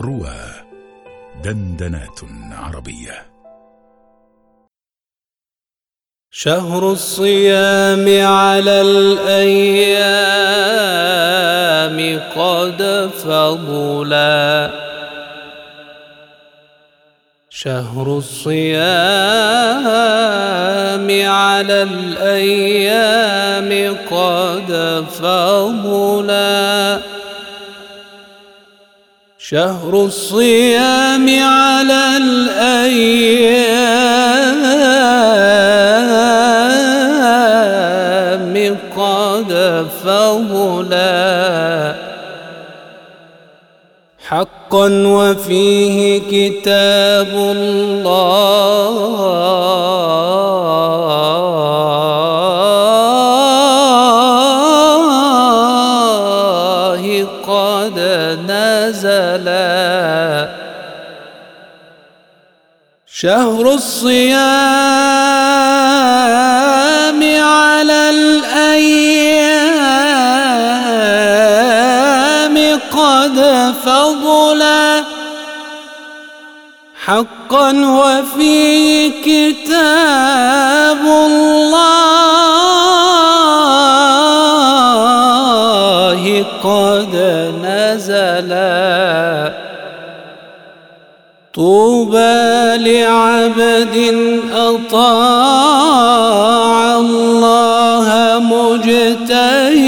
روى دندنات عربية. شهر الصيام على الأيام قد فضلا. شهر الصيام على الأيام قد فضلا. شهر الصيام على الأيام قد فضلا. حقا وفيه كتاب الله. شهر الصيام على الأيام قد فضلا حقا وفي كتاب الله. طوبى لعبد أطاع الله مجتهدا.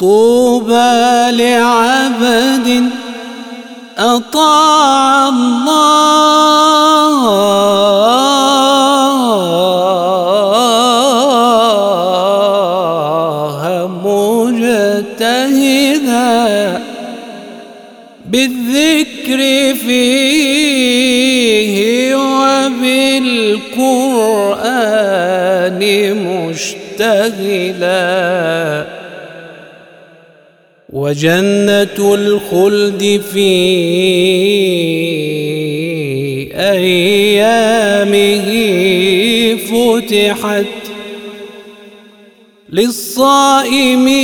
طوبى لعبد أطاع الله وبالقرآن مشتغلا. وجنة الخلد في أيامه فتحت للصائمين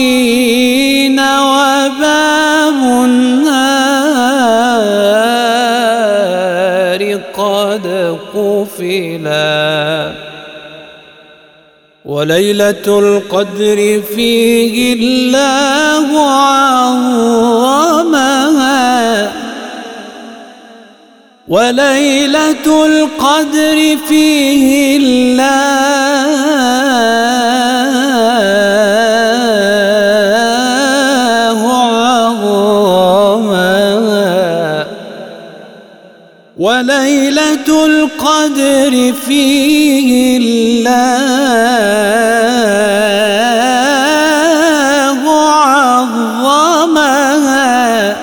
وليلة القدر فيه الله عظمها. وليلة القدر فيه الله وليلة القدر فيه الله عظمها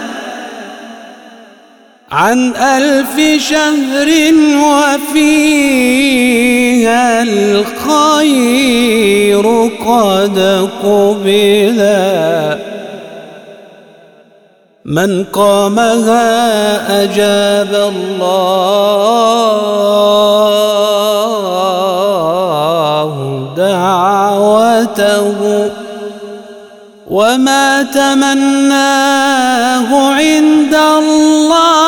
عن ألف شهر وفيها الخير قد قبلا من قامها أجاب الله دعوته وما تمناه عند الله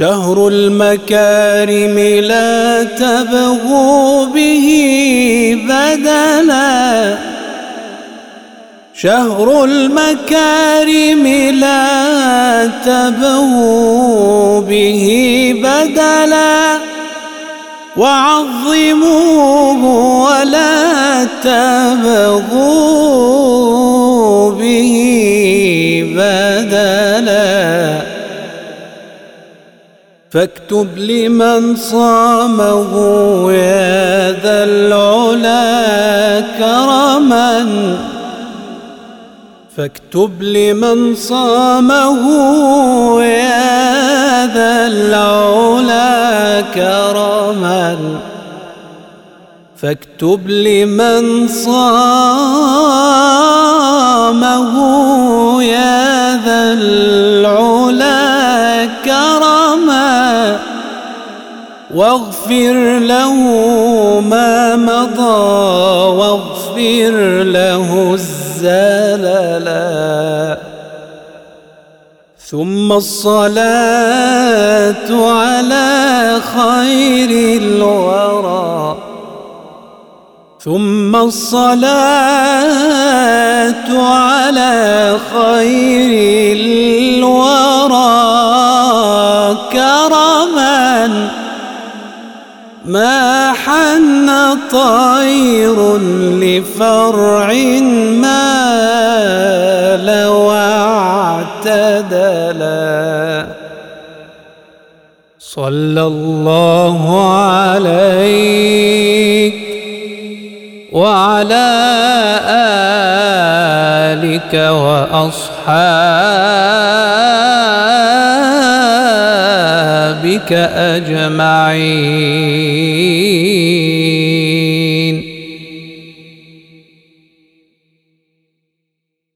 شهر المكارم لا تبغوا به بدلا. شهر المكارم لا تبغوا به بدلا. وعظموه ولا تبغوا به بدلا. فاكتب لمن صامه يا ذا العلا كرما. فاكتب لمن صامه يا ذا العلا كرما. فاكتب لمن صامه يا ذا العلا واغفر له ما مضى واغفر له الزللا ثم الصلاة على خير الورى. ثم الصلاة على خير ما حن طير لفرع ما واعتدلا صلى الله عليك وعلى آلك وأصحابك أجمعين.